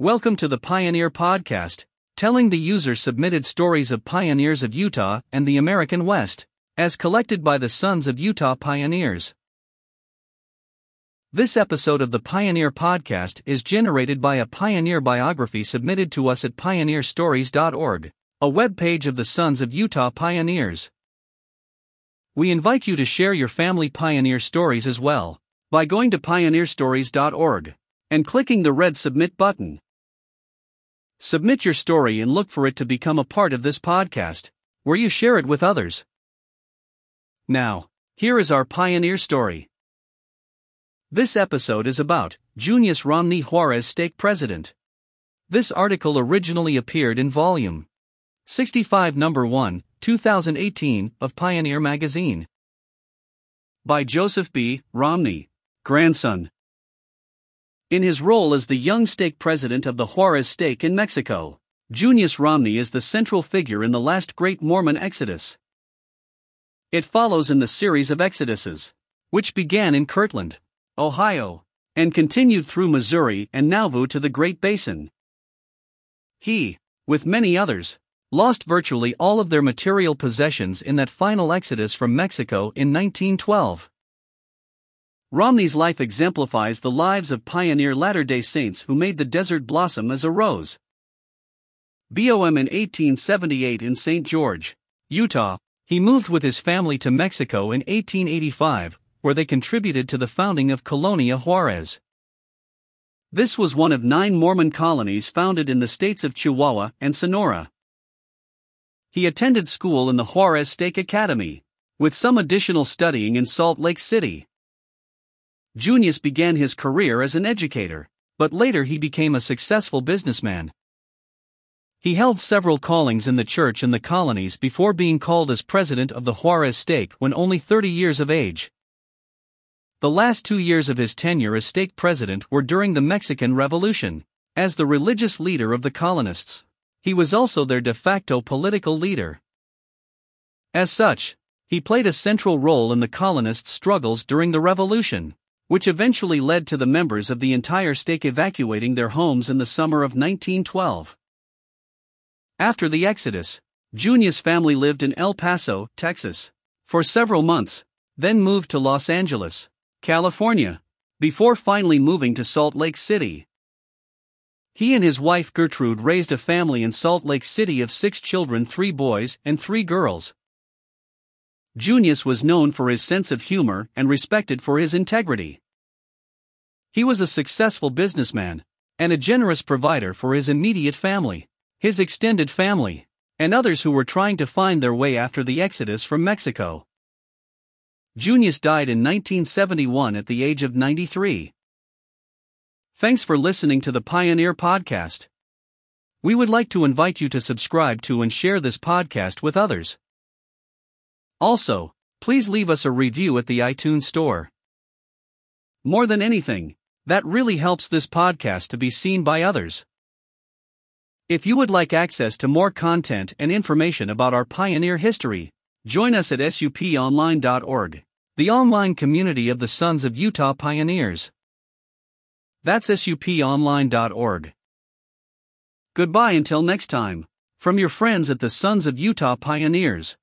Welcome to the Pioneer Podcast, telling the user submitted stories of pioneers of Utah and the American West, as collected by the Sons of Utah Pioneers. This episode of the Pioneer Podcast is generated by a pioneer biography submitted to us at pioneerstories.org, a webpage of the Sons of Utah Pioneers. We invite you to share your family pioneer stories as well by going to pioneerstories.org and clicking the red Submit button. Submit your story and look for it to become a part of this podcast, where you share it with others. Now, here is our pioneer story. This episode is about Junius Romney Juarez Stake President. This article originally appeared in volume 65 number 1, 2018 of Pioneer magazine. By Joseph B. Romney grandson. In his role as the young stake president of the Juarez stake in Mexico, Junius Romney is the central figure in the last great Mormon exodus. It follows in the series of exoduses, which began in Kirtland, Ohio, and continued through Missouri and Nauvoo to the Great Basin. He, with many others, lost virtually all of their material possessions in that final exodus from Mexico in 1912. Romney's life exemplifies the lives of pioneer Latter day Saints who made the desert blossom as a rose. BOM in 1878 in St. George, Utah, he moved with his family to Mexico in 1885, where they contributed to the founding of Colonia Juarez. This was one of nine Mormon colonies founded in the states of Chihuahua and Sonora. He attended school in the Juarez Stake Academy, with some additional studying in Salt Lake City. Junius began his career as an educator, but later he became a successful businessman. He held several callings in the church in the colonies before being called as president of the Juarez stake when only 30 years of age. The last two years of his tenure as stake president were during the Mexican Revolution. As the religious leader of the colonists, he was also their de facto political leader. As such, he played a central role in the colonists' struggles during the revolution which eventually led to the members of the entire stake evacuating their homes in the summer of 1912. After the exodus, Junius' family lived in El Paso, Texas, for several months, then moved to Los Angeles, California, before finally moving to Salt Lake City. He and his wife Gertrude raised a family in Salt Lake City of six children three boys and three girls. Junius was known for his sense of humor and respected for his integrity. He was a successful businessman and a generous provider for his immediate family, his extended family, and others who were trying to find their way after the exodus from Mexico. Junius died in 1971 at the age of 93. Thanks for listening to the Pioneer Podcast. We would like to invite you to subscribe to and share this podcast with others. Also, please leave us a review at the iTunes Store. More than anything, that really helps this podcast to be seen by others. If you would like access to more content and information about our pioneer history, join us at suponline.org, the online community of the Sons of Utah Pioneers. That's suponline.org. Goodbye until next time, from your friends at the Sons of Utah Pioneers.